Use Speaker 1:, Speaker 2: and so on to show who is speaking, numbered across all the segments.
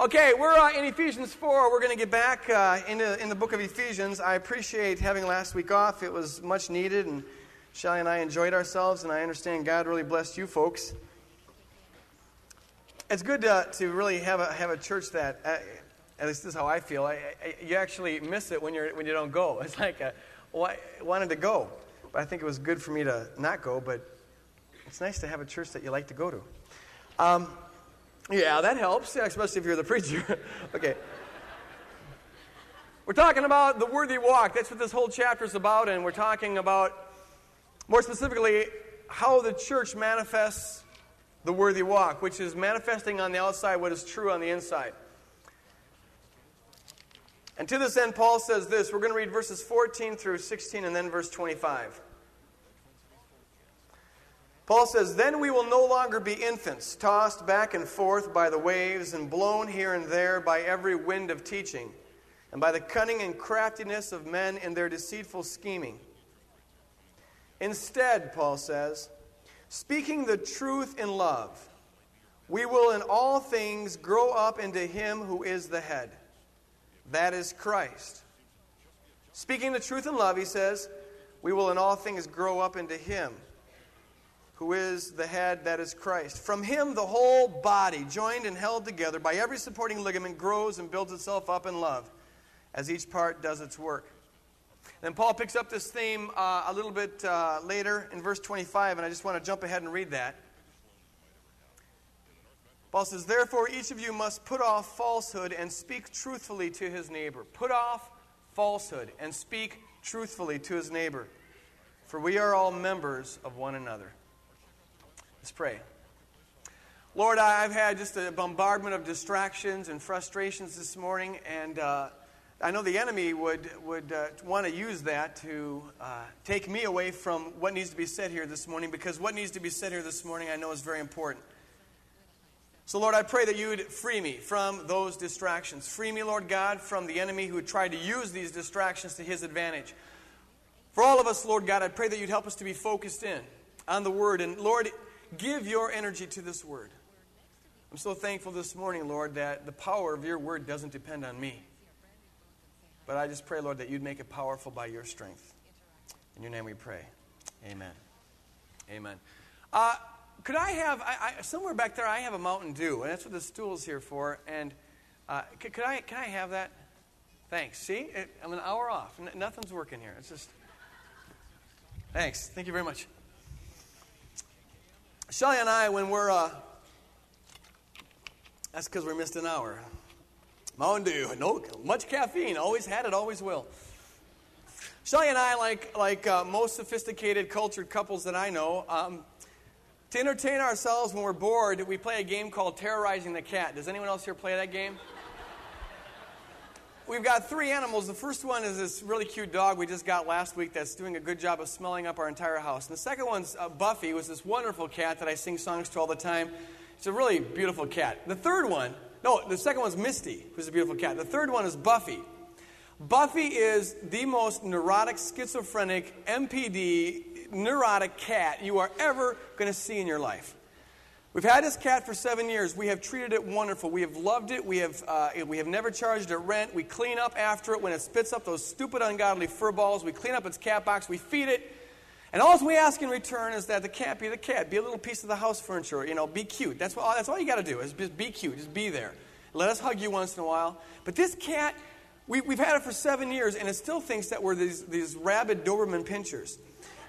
Speaker 1: Okay, we're uh, in Ephesians 4. We're going to get back uh, into in the book of Ephesians. I appreciate having last week off. It was much needed, and Shelly and I enjoyed ourselves, and I understand God really blessed you folks. It's good to, to really have a, have a church that, uh, at least this is how I feel, I, I, you actually miss it when, you're, when you don't go. It's like, I wanted to go, but I think it was good for me to not go, but it's nice to have a church that you like to go to. Um, yeah, that helps, yeah, especially if you're the preacher. okay. We're talking about the worthy walk. That's what this whole chapter is about, and we're talking about, more specifically, how the church manifests the worthy walk, which is manifesting on the outside what is true on the inside. And to this end, Paul says this. We're going to read verses 14 through 16 and then verse 25. Paul says, Then we will no longer be infants, tossed back and forth by the waves and blown here and there by every wind of teaching, and by the cunning and craftiness of men in their deceitful scheming. Instead, Paul says, speaking the truth in love, we will in all things grow up into Him who is the head. That is Christ. Speaking the truth in love, he says, we will in all things grow up into Him who is the head, that is Christ. From him, the whole body, joined and held together by every supporting ligament, grows and builds itself up in love as each part does its work. Then Paul picks up this theme uh, a little bit uh, later in verse 25, and I just want to jump ahead and read that. Paul says, Therefore, each of you must put off falsehood and speak truthfully to his neighbor. Put off falsehood and speak truthfully to his neighbor, for we are all members of one another. Let's pray. Lord, I've had just a bombardment of distractions and frustrations this morning, and uh, I know the enemy would, would uh, want to use that to uh, take me away from what needs to be said here this morning, because what needs to be said here this morning I know is very important. So, Lord, I pray that you would free me from those distractions. Free me, Lord God, from the enemy who try to use these distractions to his advantage. For all of us, Lord God, I pray that you'd help us to be focused in on the Word. And, Lord, Give your energy to this word. I'm so thankful this morning, Lord, that the power of your word doesn't depend on me. But I just pray, Lord, that you'd make it powerful by your strength. In your name we pray. Amen. Amen. Uh, could I have, I, I, somewhere back there, I have a Mountain Dew, and that's what the stool's here for. And uh, could, could, I, can I have that? Thanks. See, it, I'm an hour off. N- nothing's working here. It's just, thanks. Thank you very much. Shelly and I, when we're, uh, that's because we missed an hour. Mountain Dew, no, much caffeine, always had it, always will. Shelly and I, like, like uh, most sophisticated, cultured couples that I know, um, to entertain ourselves when we're bored, we play a game called Terrorizing the Cat. Does anyone else here play that game? We've got three animals. The first one is this really cute dog we just got last week that's doing a good job of smelling up our entire house. And the second one's uh, Buffy, was this wonderful cat that I sing songs to all the time. It's a really beautiful cat. The third one, no, the second one's Misty, who's a beautiful cat. The third one is Buffy. Buffy is the most neurotic, schizophrenic, MPD, neurotic cat you are ever going to see in your life. We've had this cat for seven years. We have treated it wonderful. We have loved it. We have, uh, we have never charged it rent. We clean up after it when it spits up those stupid, ungodly fur balls. We clean up its cat box. We feed it. And all we ask in return is that the cat be the cat, be a little piece of the house furniture. You know, be cute. That's, what, that's all you got to do is just be cute. Just be there. Let us hug you once in a while. But this cat, we, have had it for seven years, and it still thinks that we're these, these rabid Doberman pinschers.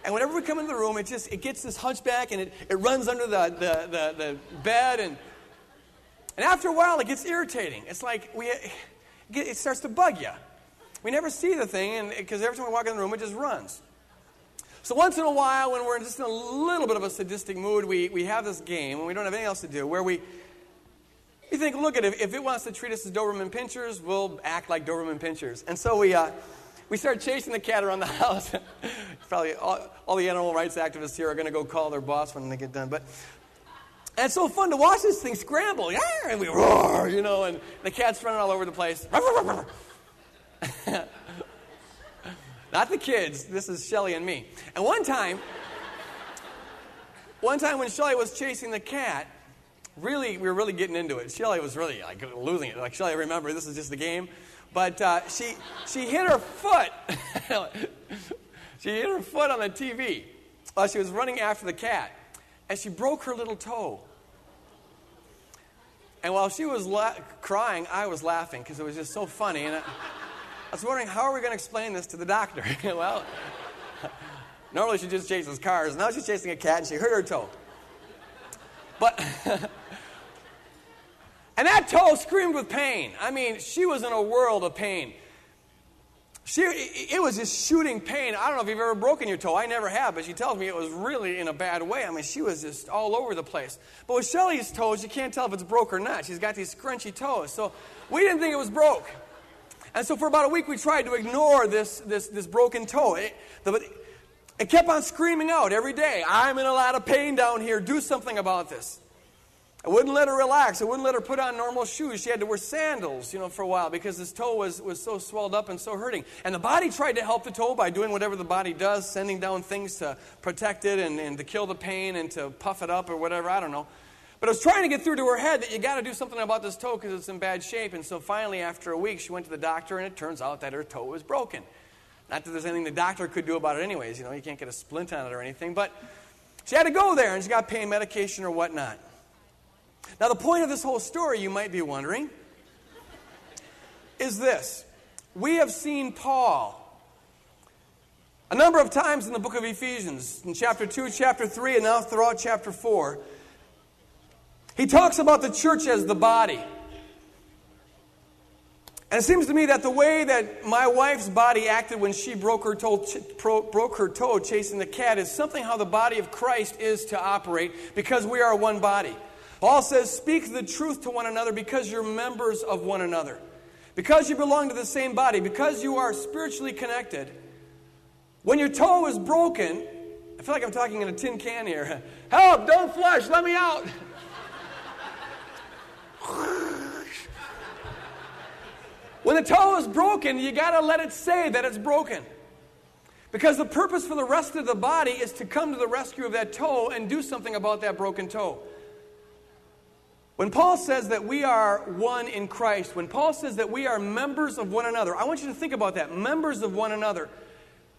Speaker 1: And whenever we come into the room, it just it gets this hunchback and it, it runs under the, the, the, the bed. And, and after a while, it gets irritating. It's like we, it starts to bug you. We never see the thing because every time we walk in the room, it just runs. So once in a while, when we're just in a little bit of a sadistic mood, we, we have this game, and we don't have anything else to do, where we, we think, look at it, if it wants to treat us as Doberman pinschers, we'll act like Doberman pinschers. And so we, uh, we started chasing the cat around the house. Probably all, all, the animal rights activists here are going to go call their boss when they get done. But and it's so fun to watch this thing scramble. And we roar, you know, and the cat's running all over the place. Not the kids. This is Shelly and me. And one time, one time when Shelly was chasing the cat, really, we were really getting into it. Shelly was really like losing it. Like Shelly, remember this is just a game, but uh, she she hit her foot. she hit her foot on the TV while she was running after the cat, and she broke her little toe. And while she was la- crying, I was laughing because it was just so funny. And I, I was wondering, how are we going to explain this to the doctor? well, normally she just chases cars. Now she's chasing a cat and she hurt her toe. But, and that toe screamed with pain. I mean, she was in a world of pain. She, it was just shooting pain. I don't know if you've ever broken your toe. I never have, but she tells me it was really in a bad way. I mean, she was just all over the place. But with Shelly's toes, you can't tell if it's broke or not. She's got these scrunchy toes. So we didn't think it was broke. And so for about a week, we tried to ignore this, this, this broken toe. It, the, it kept on screaming out every day I'm in a lot of pain down here. Do something about this. I wouldn't let her relax. I wouldn't let her put on normal shoes. She had to wear sandals, you know, for a while because this toe was, was so swelled up and so hurting. And the body tried to help the toe by doing whatever the body does, sending down things to protect it and, and to kill the pain and to puff it up or whatever. I don't know. But I was trying to get through to her head that you got to do something about this toe because it's in bad shape. And so finally, after a week, she went to the doctor, and it turns out that her toe was broken. Not that there's anything the doctor could do about it, anyways. You know, you can't get a splint on it or anything. But she had to go there, and she got pain medication or whatnot. Now, the point of this whole story, you might be wondering, is this. We have seen Paul a number of times in the book of Ephesians, in chapter 2, chapter 3, and now throughout chapter 4. He talks about the church as the body. And it seems to me that the way that my wife's body acted when she broke her toe, broke her toe chasing the cat is something how the body of Christ is to operate because we are one body. Paul says, Speak the truth to one another because you're members of one another. Because you belong to the same body, because you are spiritually connected. When your toe is broken, I feel like I'm talking in a tin can here. Help, don't flush, let me out. when the toe is broken, you got to let it say that it's broken. Because the purpose for the rest of the body is to come to the rescue of that toe and do something about that broken toe. When Paul says that we are one in Christ, when Paul says that we are members of one another, I want you to think about that members of one another.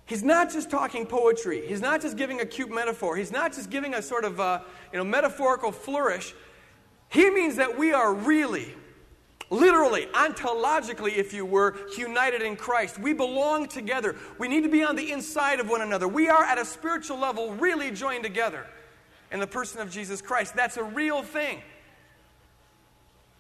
Speaker 1: He's not just talking poetry. He's not just giving a cute metaphor. He's not just giving a sort of uh, you know, metaphorical flourish. He means that we are really, literally, ontologically, if you were, united in Christ. We belong together. We need to be on the inside of one another. We are, at a spiritual level, really joined together in the person of Jesus Christ. That's a real thing.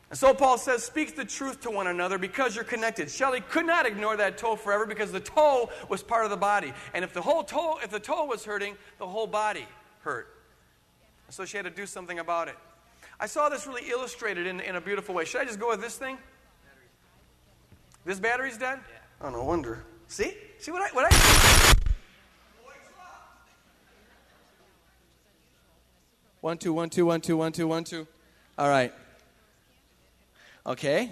Speaker 1: And so Paul says, speak the truth to one another because you're connected. Shelley could not ignore that toe forever because the toe was part of the body. And if the whole toe, if the toe was hurting, the whole body hurt. So she had to do something about it. I saw this really illustrated in, in a beautiful way. Should I just go with this thing? This battery's dead? Yeah. Oh, no wonder. See? See what I what I One, two, one, two, one, two, one, two, one, two. All right. Okay.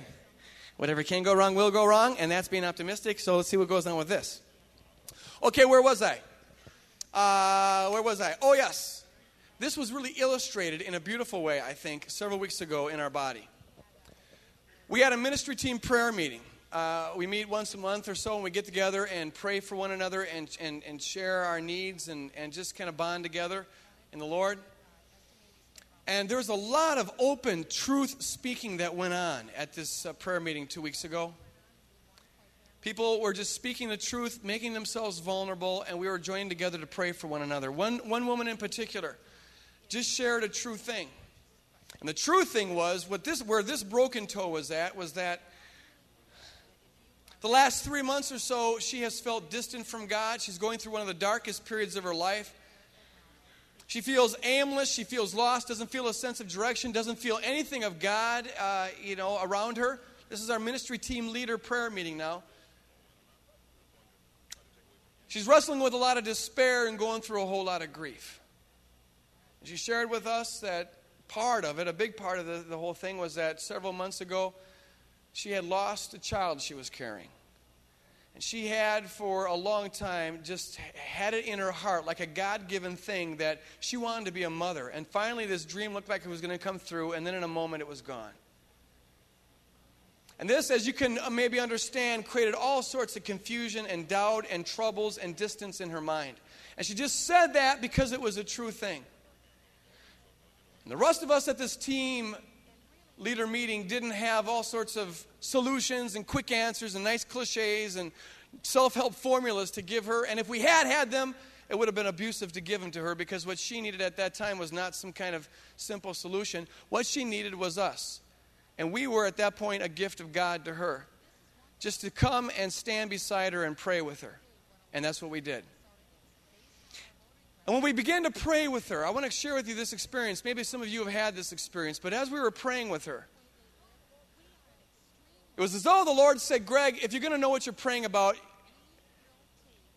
Speaker 1: Whatever can go wrong will go wrong, and that's being optimistic. So let's see what goes on with this. Okay, where was I? Uh, where was I? Oh, yes. This was really illustrated in a beautiful way, I think, several weeks ago in our body. We had a ministry team prayer meeting. Uh, we meet once a month or so and we get together and pray for one another and, and, and share our needs and, and just kind of bond together in the Lord. And there was a lot of open truth speaking that went on at this uh, prayer meeting two weeks ago. People were just speaking the truth, making themselves vulnerable, and we were joining together to pray for one another. One, one woman in particular just shared a true thing. And the true thing was what this, where this broken toe was at was that the last three months or so, she has felt distant from God. She's going through one of the darkest periods of her life. She feels aimless. She feels lost. Doesn't feel a sense of direction. Doesn't feel anything of God, uh, you know, around her. This is our ministry team leader prayer meeting now. She's wrestling with a lot of despair and going through a whole lot of grief. She shared with us that part of it, a big part of the, the whole thing, was that several months ago, she had lost a child she was carrying. She had, for a long time, just had it in her heart, like a God given thing, that she wanted to be a mother. And finally, this dream looked like it was going to come through, and then in a moment, it was gone. And this, as you can uh, maybe understand, created all sorts of confusion and doubt and troubles and distance in her mind. And she just said that because it was a true thing. And the rest of us at this team leader meeting didn't have all sorts of solutions and quick answers and nice cliches and self help formulas to give her. And if we had had them, it would have been abusive to give them to her because what she needed at that time was not some kind of simple solution. What she needed was us. And we were at that point a gift of God to her. Just to come and stand beside her and pray with her. And that's what we did. And when we began to pray with her, I want to share with you this experience. Maybe some of you have had this experience, but as we were praying with her, it was as though the Lord said, Greg, if you're going to know what you're praying about,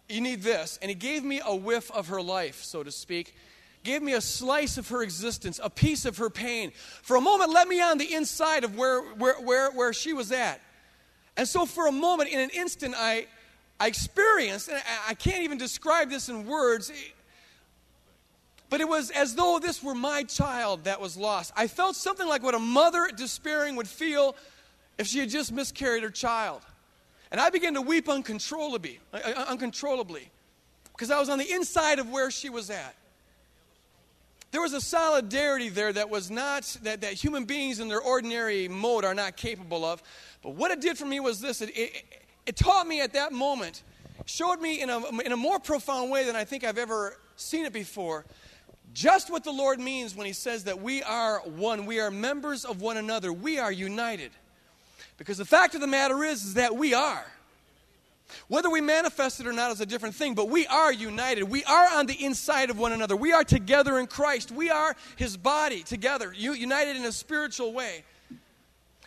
Speaker 1: you need this. And He gave me a whiff of her life, so to speak. Gave me a slice of her existence, a piece of her pain. For a moment, let me on the inside of where, where, where, where she was at. And so, for a moment, in an instant, I, I experienced, and I, I can't even describe this in words, but it was as though this were my child that was lost. I felt something like what a mother despairing would feel if she had just miscarried her child. And I began to weep uncontrollably, uh, uh, uncontrollably, because I was on the inside of where she was at. There was a solidarity there that was not, that, that human beings in their ordinary mode are not capable of. But what it did for me was this it, it, it taught me at that moment, showed me in a, in a more profound way than I think I've ever seen it before, just what the Lord means when He says that we are one, we are members of one another, we are united. Because the fact of the matter is, is that we are. Whether we manifest it or not is a different thing, but we are united. We are on the inside of one another. We are together in Christ. We are His body together, united in a spiritual way.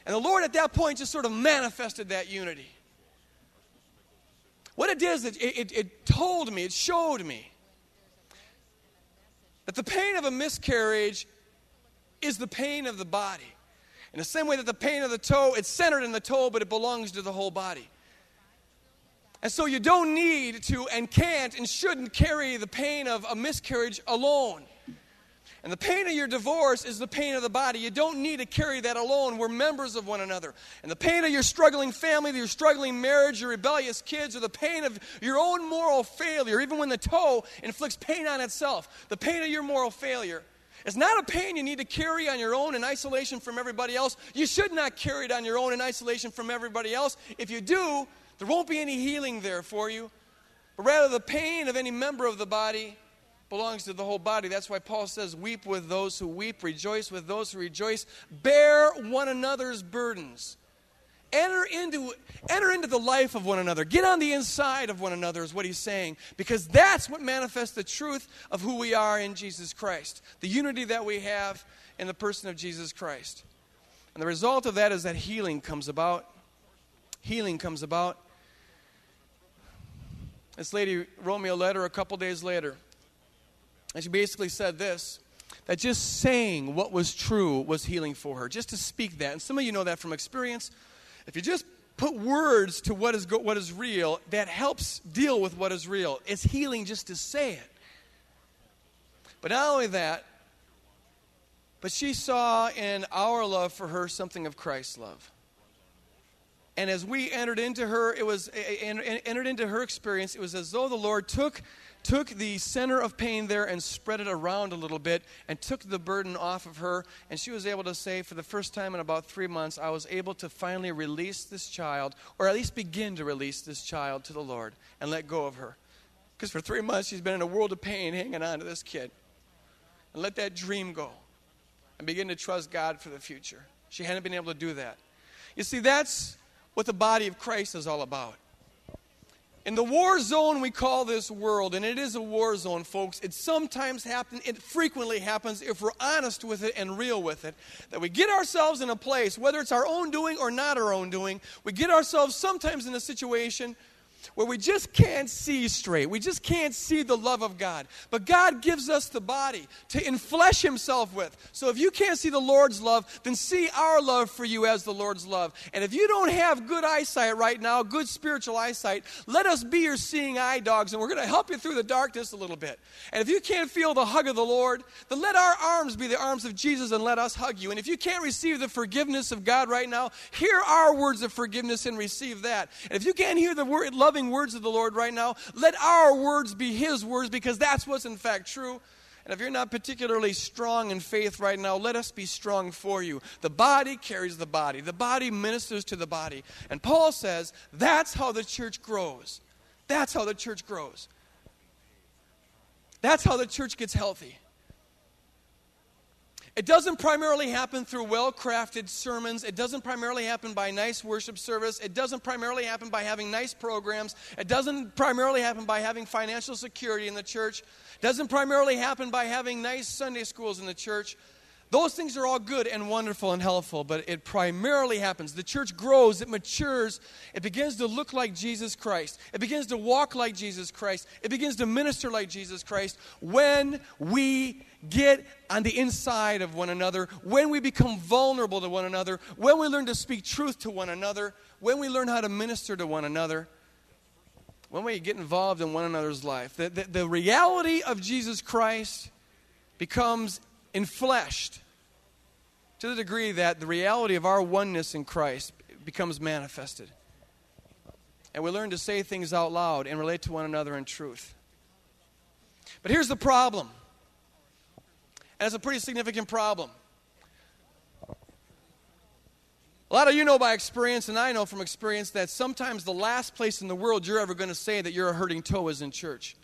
Speaker 1: And the Lord at that point just sort of manifested that unity. What it did is it, it, it told me, it showed me that the pain of a miscarriage is the pain of the body. In the same way that the pain of the toe, it's centered in the toe, but it belongs to the whole body. And so you don't need to and can't and shouldn't carry the pain of a miscarriage alone. And the pain of your divorce is the pain of the body. You don't need to carry that alone. We're members of one another. And the pain of your struggling family, your struggling marriage, your rebellious kids, or the pain of your own moral failure, even when the toe inflicts pain on itself, the pain of your moral failure it's not a pain you need to carry on your own in isolation from everybody else. You should not carry it on your own in isolation from everybody else. If you do, there won't be any healing there for you. But rather, the pain of any member of the body belongs to the whole body. That's why Paul says, Weep with those who weep, rejoice with those who rejoice, bear one another's burdens. Enter into, enter into the life of one another. Get on the inside of one another, is what he's saying, because that's what manifests the truth of who we are in Jesus Christ, the unity that we have in the person of Jesus Christ. And the result of that is that healing comes about. Healing comes about. This lady wrote me a letter a couple days later, and she basically said this that just saying what was true was healing for her, just to speak that. And some of you know that from experience. If you just put words to what is, go- what is real, that helps deal with what is real. It's healing just to say it. But not only that, but she saw in our love for her something of Christ's love. And as we entered into her, it was eh, eh, entered into her experience, it was as though the Lord took took the center of pain there and spread it around a little bit and took the burden off of her. And she was able to say, for the first time in about three months, I was able to finally release this child, or at least begin to release this child to the Lord and let go of her. Because for three months, she's been in a world of pain hanging on to this kid. And let that dream go and begin to trust God for the future. She hadn't been able to do that. You see, that's what the body of Christ is all about. In the war zone we call this world, and it is a war zone, folks, it sometimes happens, it frequently happens if we're honest with it and real with it, that we get ourselves in a place, whether it's our own doing or not our own doing, we get ourselves sometimes in a situation where we just can't see straight. We just can't see the love of God. But God gives us the body to inflesh Himself with. So if you can't see the Lord's love, then see our love for you as the Lord's love. And if you don't have good eyesight right now, good spiritual eyesight, let us be your seeing eye dogs, and we're going to help you through the darkness a little bit. And if you can't feel the hug of the Lord, then let our arms be the arms of Jesus and let us hug you. And if you can't receive the forgiveness of God right now, hear our words of forgiveness and receive that. And if you can't hear the word, loving words of the Lord right now, let our words be His words because that's what's in fact true. And if you're not particularly strong in faith right now, let us be strong for you. The body carries the body, the body ministers to the body. And Paul says that's how the church grows. That's how the church grows. That's how the church gets healthy. It doesn't primarily happen through well crafted sermons. It doesn't primarily happen by nice worship service. It doesn't primarily happen by having nice programs. It doesn't primarily happen by having financial security in the church. It doesn't primarily happen by having nice Sunday schools in the church. Those things are all good and wonderful and helpful, but it primarily happens. The church grows, it matures, it begins to look like Jesus Christ, it begins to walk like Jesus Christ, it begins to minister like Jesus Christ when we get on the inside of one another, when we become vulnerable to one another, when we learn to speak truth to one another, when we learn how to minister to one another, when we get involved in one another's life. The, the, the reality of Jesus Christ becomes infleshed to the degree that the reality of our oneness in Christ becomes manifested. And we learn to say things out loud and relate to one another in truth. But here's the problem, it's a pretty significant problem. A lot of you know by experience, and I know from experience, that sometimes the last place in the world you're ever going to say that you're a hurting toe is in church.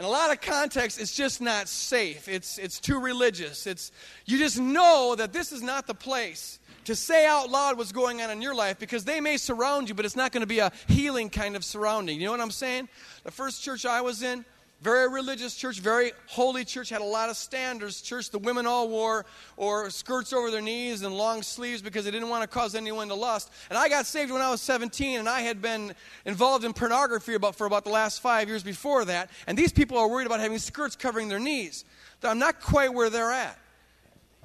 Speaker 1: In a lot of contexts, it's just not safe. It's, it's too religious. It's, you just know that this is not the place to say out loud what's going on in your life because they may surround you, but it's not going to be a healing kind of surrounding. You know what I'm saying? The first church I was in, very religious church, very holy church, had a lot of standards. Church, the women all wore or skirts over their knees and long sleeves because they didn't want to cause anyone to lust. And I got saved when I was 17, and I had been involved in pornography about, for about the last five years before that. And these people are worried about having skirts covering their knees. I'm not quite where they're at.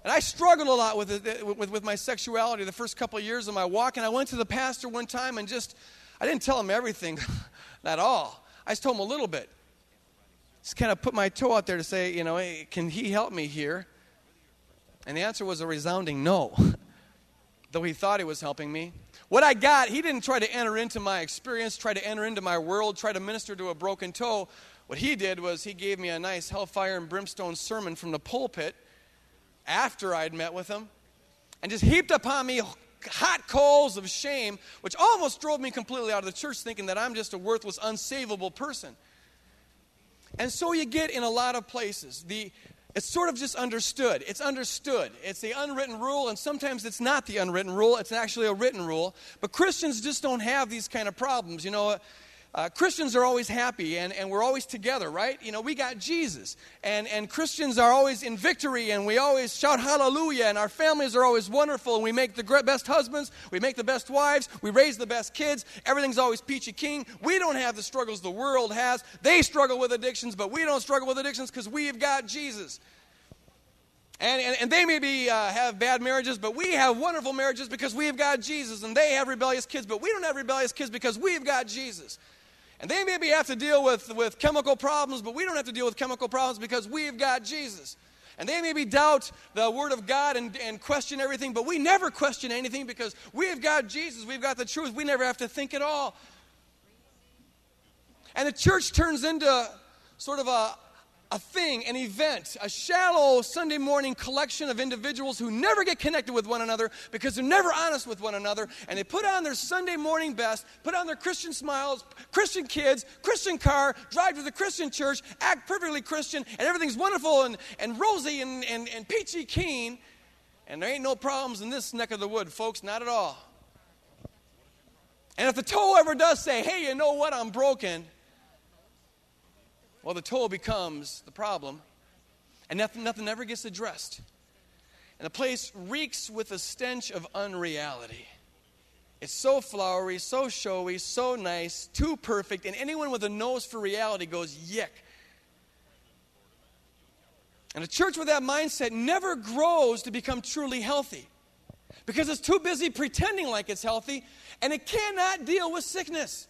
Speaker 1: And I struggled a lot with, it, with, with my sexuality the first couple of years of my walk. And I went to the pastor one time and just, I didn't tell him everything at all. I just told him a little bit just kind of put my toe out there to say, you know, hey, can he help me here? And the answer was a resounding no, though he thought he was helping me. What I got, he didn't try to enter into my experience, try to enter into my world, try to minister to a broken toe. What he did was he gave me a nice hellfire and brimstone sermon from the pulpit after I'd met with him and just heaped upon me hot coals of shame, which almost drove me completely out of the church thinking that I'm just a worthless, unsavable person. And so you get in a lot of places. The, it's sort of just understood. It's understood. It's the unwritten rule, and sometimes it's not the unwritten rule, it's actually a written rule. But Christians just don't have these kind of problems. You know, uh, Christians are always happy and, and we're always together, right? You know, we got Jesus. And, and Christians are always in victory and we always shout hallelujah and our families are always wonderful and we make the best husbands, we make the best wives, we raise the best kids. Everything's always peachy keen. We don't have the struggles the world has. They struggle with addictions, but we don't struggle with addictions because we've got Jesus. And, and, and, they maybe uh, have bad marriages, but we have wonderful marriages because we've got Jesus. And they have rebellious kids, but we don't have rebellious kids because we've got Jesus. And they maybe have to deal with, with chemical problems, but we don't have to deal with chemical problems because we've got Jesus. And they maybe doubt the Word of God and, and question everything, but we never question anything because we've got Jesus. We've got the truth. We never have to think at all. And the church turns into sort of a, a thing, an event, a shallow Sunday morning collection of individuals who never get connected with one another because they're never honest with one another. And they put on their Sunday morning best, put on their Christian smiles, Christian kids, Christian car, drive to the Christian church, act perfectly Christian, and everything's wonderful and, and rosy and, and, and peachy keen. And there ain't no problems in this neck of the wood, folks, not at all. And if the toe ever does say, hey, you know what, I'm broken, well, the toe becomes the problem, and nothing, nothing ever gets addressed. And the place reeks with a stench of unreality. It's so flowery, so showy, so nice, too perfect, and anyone with a nose for reality goes, yick. And a church with that mindset never grows to become truly healthy because it's too busy pretending like it's healthy and it cannot deal with sickness.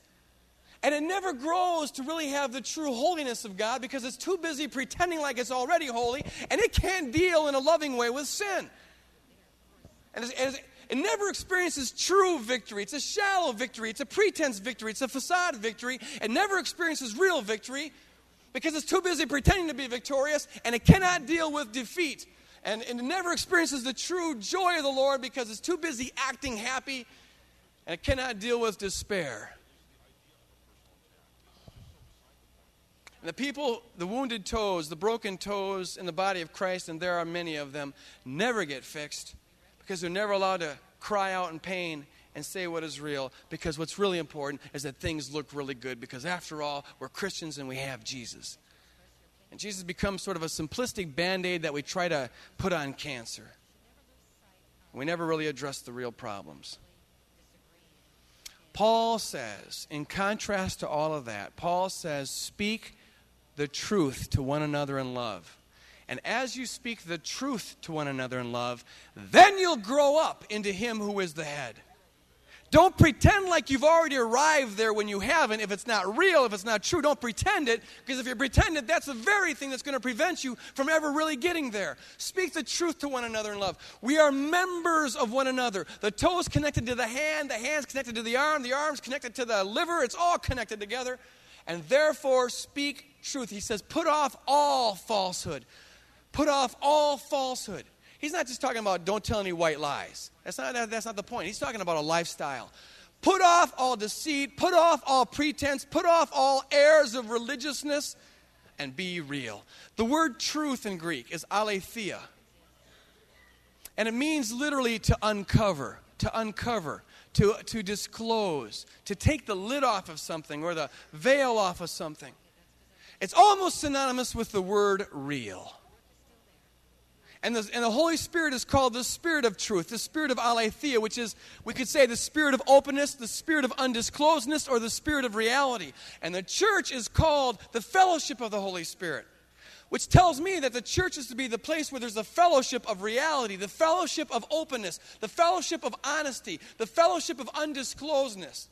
Speaker 1: And it never grows to really have the true holiness of God because it's too busy pretending like it's already holy and it can't deal in a loving way with sin. And it never experiences true victory. It's a shallow victory. It's a pretense victory. It's a facade victory. It never experiences real victory because it's too busy pretending to be victorious and it cannot deal with defeat. And, and it never experiences the true joy of the Lord because it's too busy acting happy and it cannot deal with despair. And the people, the wounded toes, the broken toes in the body of Christ, and there are many of them, never get fixed because they're never allowed to cry out in pain and say what is real because what's really important is that things look really good because after all, we're Christians and we have Jesus. And Jesus becomes sort of a simplistic band aid that we try to put on cancer. We never really address the real problems. Paul says, in contrast to all of that, Paul says, speak the truth to one another in love. And as you speak the truth to one another in love, then you'll grow up into Him who is the head. Don't pretend like you've already arrived there when you haven't. If it's not real, if it's not true, don't pretend it, because if you pretend it, that's the very thing that's going to prevent you from ever really getting there. Speak the truth to one another in love. We are members of one another. The toes connected to the hand, the hand's connected to the arm, the arm's connected to the liver. It's all connected together. And therefore, speak truth. He says, put off all falsehood. Put off all falsehood. He's not just talking about don't tell any white lies. That's not, that's not the point. He's talking about a lifestyle. Put off all deceit, put off all pretense, put off all airs of religiousness, and be real. The word truth in Greek is aletheia. And it means literally to uncover, to uncover, to, to disclose, to take the lid off of something or the veil off of something. It's almost synonymous with the word real. And the, and the Holy Spirit is called the Spirit of truth, the Spirit of aletheia, which is, we could say, the Spirit of openness, the Spirit of undisclosedness, or the Spirit of reality. And the church is called the fellowship of the Holy Spirit, which tells me that the church is to be the place where there's a fellowship of reality, the fellowship of openness, the fellowship of honesty, the fellowship of undisclosedness.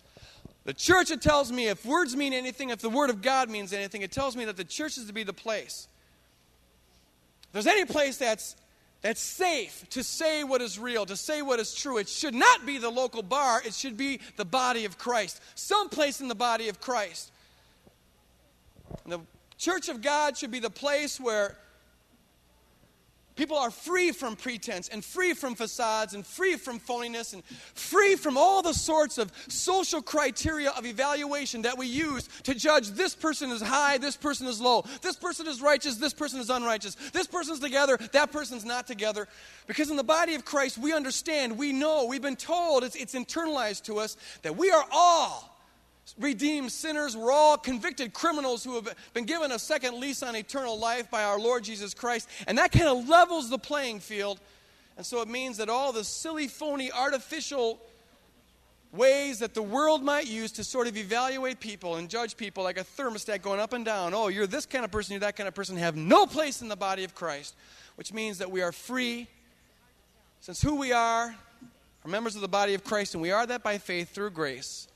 Speaker 1: The church, it tells me, if words mean anything, if the Word of God means anything, it tells me that the church is to be the place. If there's any place that's that's safe to say what is real, to say what is true. It should not be the local bar, it should be the body of Christ, someplace in the body of Christ. And the church of God should be the place where People are free from pretense and free from facades and free from phoniness and free from all the sorts of social criteria of evaluation that we use to judge this person is high, this person is low, this person is righteous, this person is unrighteous, this person's together, that person's not together. Because in the body of Christ, we understand, we know, we've been told, it's, it's internalized to us that we are all redeemed sinners. We're all convicted criminals who have been given a second lease on eternal life by our Lord Jesus Christ. And that kind of levels the playing field. And so it means that all the silly, phony, artificial ways that the world might use to sort of evaluate people and judge people like a thermostat going up and down oh, you're this kind of person, you're that kind of person have no place in the body of Christ, which means that we are free. Since who we are, are members of the body of Christ, and we are that by faith through grace.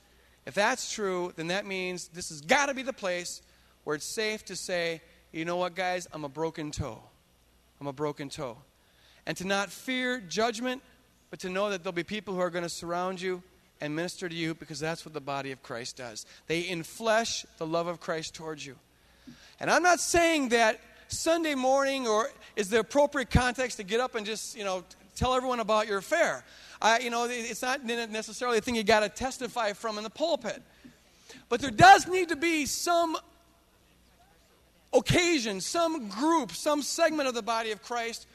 Speaker 1: If that's true, then that means this has got to be the place where it's safe to say, you know what, guys, I'm a broken toe. I'm a broken toe. And to not fear judgment, but to know that there'll be people who are going to surround you and minister to you because that's what the body of Christ does. They inflesh the love of Christ towards you. And I'm not saying that Sunday morning or is the appropriate context to get up and just, you know, tell everyone about your affair. I, you know, it's not necessarily a thing you got to testify from in the pulpit. But there does need to be some occasion, some group, some segment of the body of Christ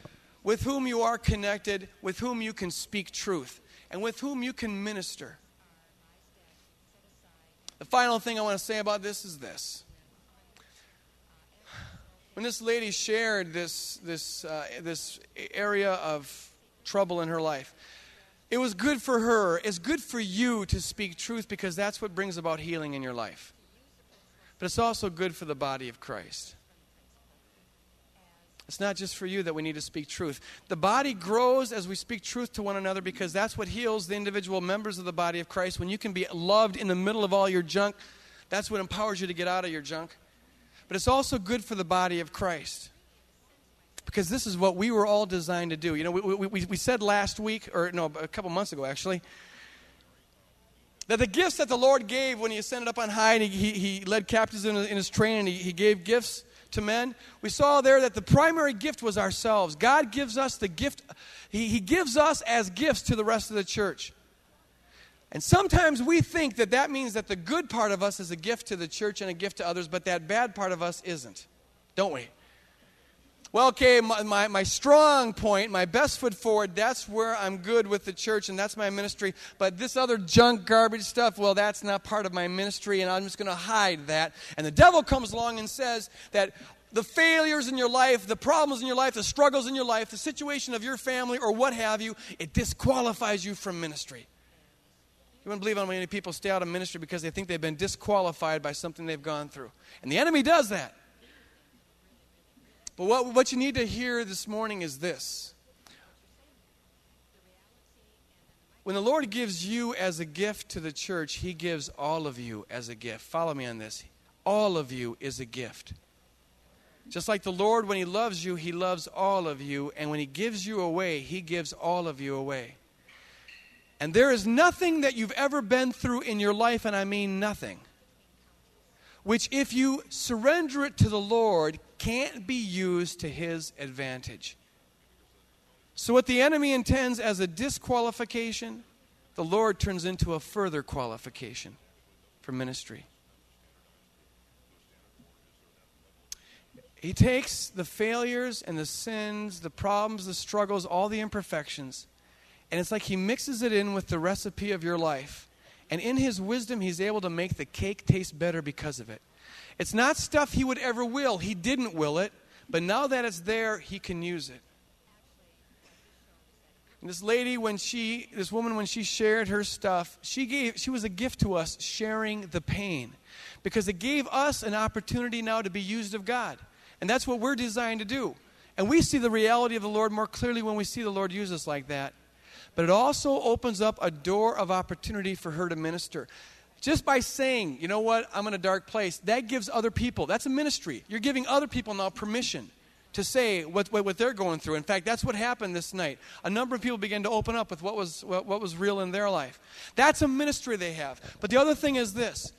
Speaker 1: with whom you are connected, with whom you can speak truth, and with whom you can minister. The final thing I want to say about this is this. When this lady shared this, this, uh, this area of trouble in her life, It was good for her. It's good for you to speak truth because that's what brings about healing in your life. But it's also good for the body of Christ. It's not just for you that we need to speak truth. The body grows as we speak truth to one another because that's what heals the individual members of the body of Christ. When you can be loved in the middle of all your junk, that's what empowers you to get out of your junk. But it's also good for the body of Christ because this is what we were all designed to do. You know, we, we, we said last week, or no, a couple months ago actually, that the gifts that the Lord gave when He ascended up on high and He, he, he led captives in, in His training, he, he gave gifts to men. We saw there that the primary gift was ourselves. God gives us the gift, He, he gives us as gifts to the rest of the church. And sometimes we think that that means that the good part of us is a gift to the church and a gift to others, but that bad part of us isn't, don't we? Well, okay, my, my, my, strong point, my best foot forward, that's where I'm good with the church and that's my ministry. But this other junk, garbage stuff, well, that's not part of my ministry and I'm just going to hide that. And the devil comes along and says that the failures in your life, the problems in your life, the struggles in your life, the situation of your family, or what have you, it disqualifies you from ministry. You wouldn't believe how many people stay out of ministry because they think they've been disqualified by something they've gone through. And the enemy does that. But what, what you need to hear this morning is this. When the Lord gives you as a gift to the church, He gives all of you as a gift. Follow me on this. All of you is a gift. Just like the Lord, when He loves you, He loves all of you. And when He gives you away, He gives all of you away. And there is nothing that you've ever been through in your life, and I mean nothing, which if you surrender it to the Lord, can't be used to his advantage. So, what the enemy intends as a disqualification, the Lord turns into a further qualification for ministry. He takes the failures and the sins, the problems, the struggles, all the imperfections, and it's like he mixes it in with the recipe of your life. And in his wisdom, he's able to make the cake taste better because of it. It's not stuff he would ever will. He didn't will it, but now that it's there, he can use it. And this lady, when she, this woman, when she shared her stuff, she gave, she was a gift to us, sharing the pain, because it gave us an opportunity now to be used of God, and that's what we're designed to do. And we see the reality of the Lord more clearly when we see the Lord use us like that. But it also opens up a door of opportunity for her to minister. Just by saying, you know what, I'm in a dark place, that gives other people, that's a ministry. You're giving other people now permission to say what, what, what, they're going through. In fact, that's what happened this night. A number of people began to open up with what was, what, what was real in their life. That's a ministry they have. But the other thing is this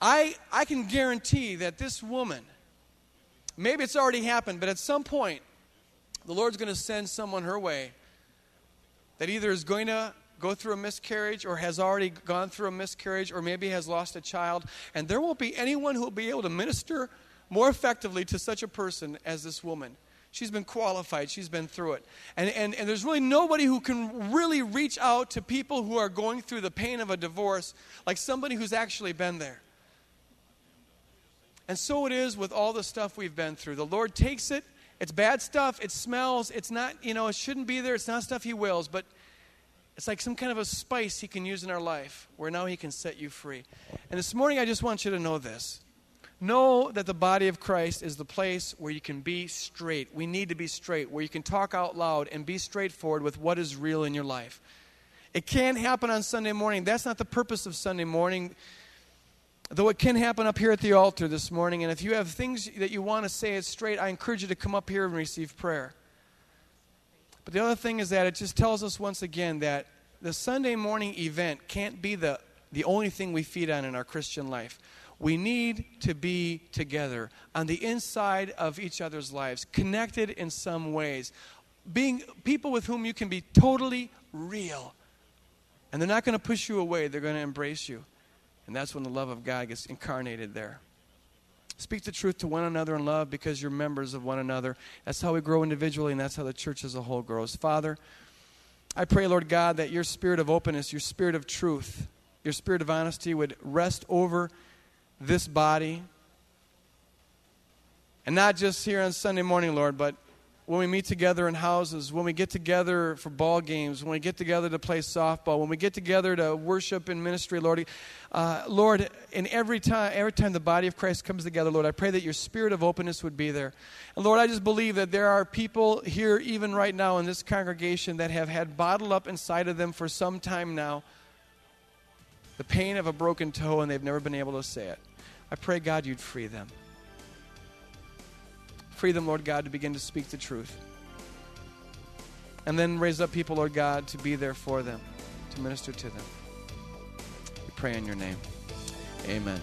Speaker 1: I, I can guarantee that this woman, maybe it's already happened, but at some point, the Lord's going to send someone her way that either is going to go through a miscarriage or has already gone through a miscarriage or maybe has lost a child. And there won't be anyone who will be able to minister more effectively to such a person as this woman. She's been qualified, she's been through it. And, and, and there's really nobody who can really reach out to people who are going through the pain of a divorce like somebody who's actually been there. And so it is with all the stuff we've been through. The Lord takes it. It's bad stuff. It smells. It's not, you know, it shouldn't be there. It's not stuff He wills. But it's like some kind of a spice He can use in our life where now He can set you free. And this morning, I just want you to know this. Know that the body of Christ is the place where you can be straight. We need to be straight, where you can talk out loud and be straightforward with what is real in your life. It can't happen on Sunday morning. That's not the purpose of Sunday morning. Though it can happen up here at the altar this morning. And if you have things that you want to say it straight, I encourage you to come up here and receive prayer. But the other thing is that it just tells us once again that the Sunday morning event can't be the, the only thing we feed on in our Christian life. We need to be together on the inside of each other's lives, connected in some ways, being people with whom you can be totally real. And they're not going to push you away, they're going to embrace you. And that's when the love of God gets incarnated there. Speak the truth to one another in love because you're members of one another. That's how we grow individually, and that's how the church as a whole grows. Father, I pray, Lord God, that your spirit of openness, your spirit of truth, your spirit of honesty would rest over this body. And not just here on Sunday morning, Lord, but when we meet together in houses, when we get together for ball games, when we get together to play softball, when we get together to worship in ministry, Lord, uh, Lord, in every time, every time the body of Christ comes together, Lord, I pray that your spirit of openness would be there. And Lord, I just believe that there are people here, even right now in this congregation, that have had bottled up inside of them for some time now the pain of a broken toe and they've never been able to say it. I pray, God, you'd free them. Free them, Lord God, to begin to speak the truth. And then raise up people, Lord God, to be there for them, to minister to them. We pray in your name. Amen.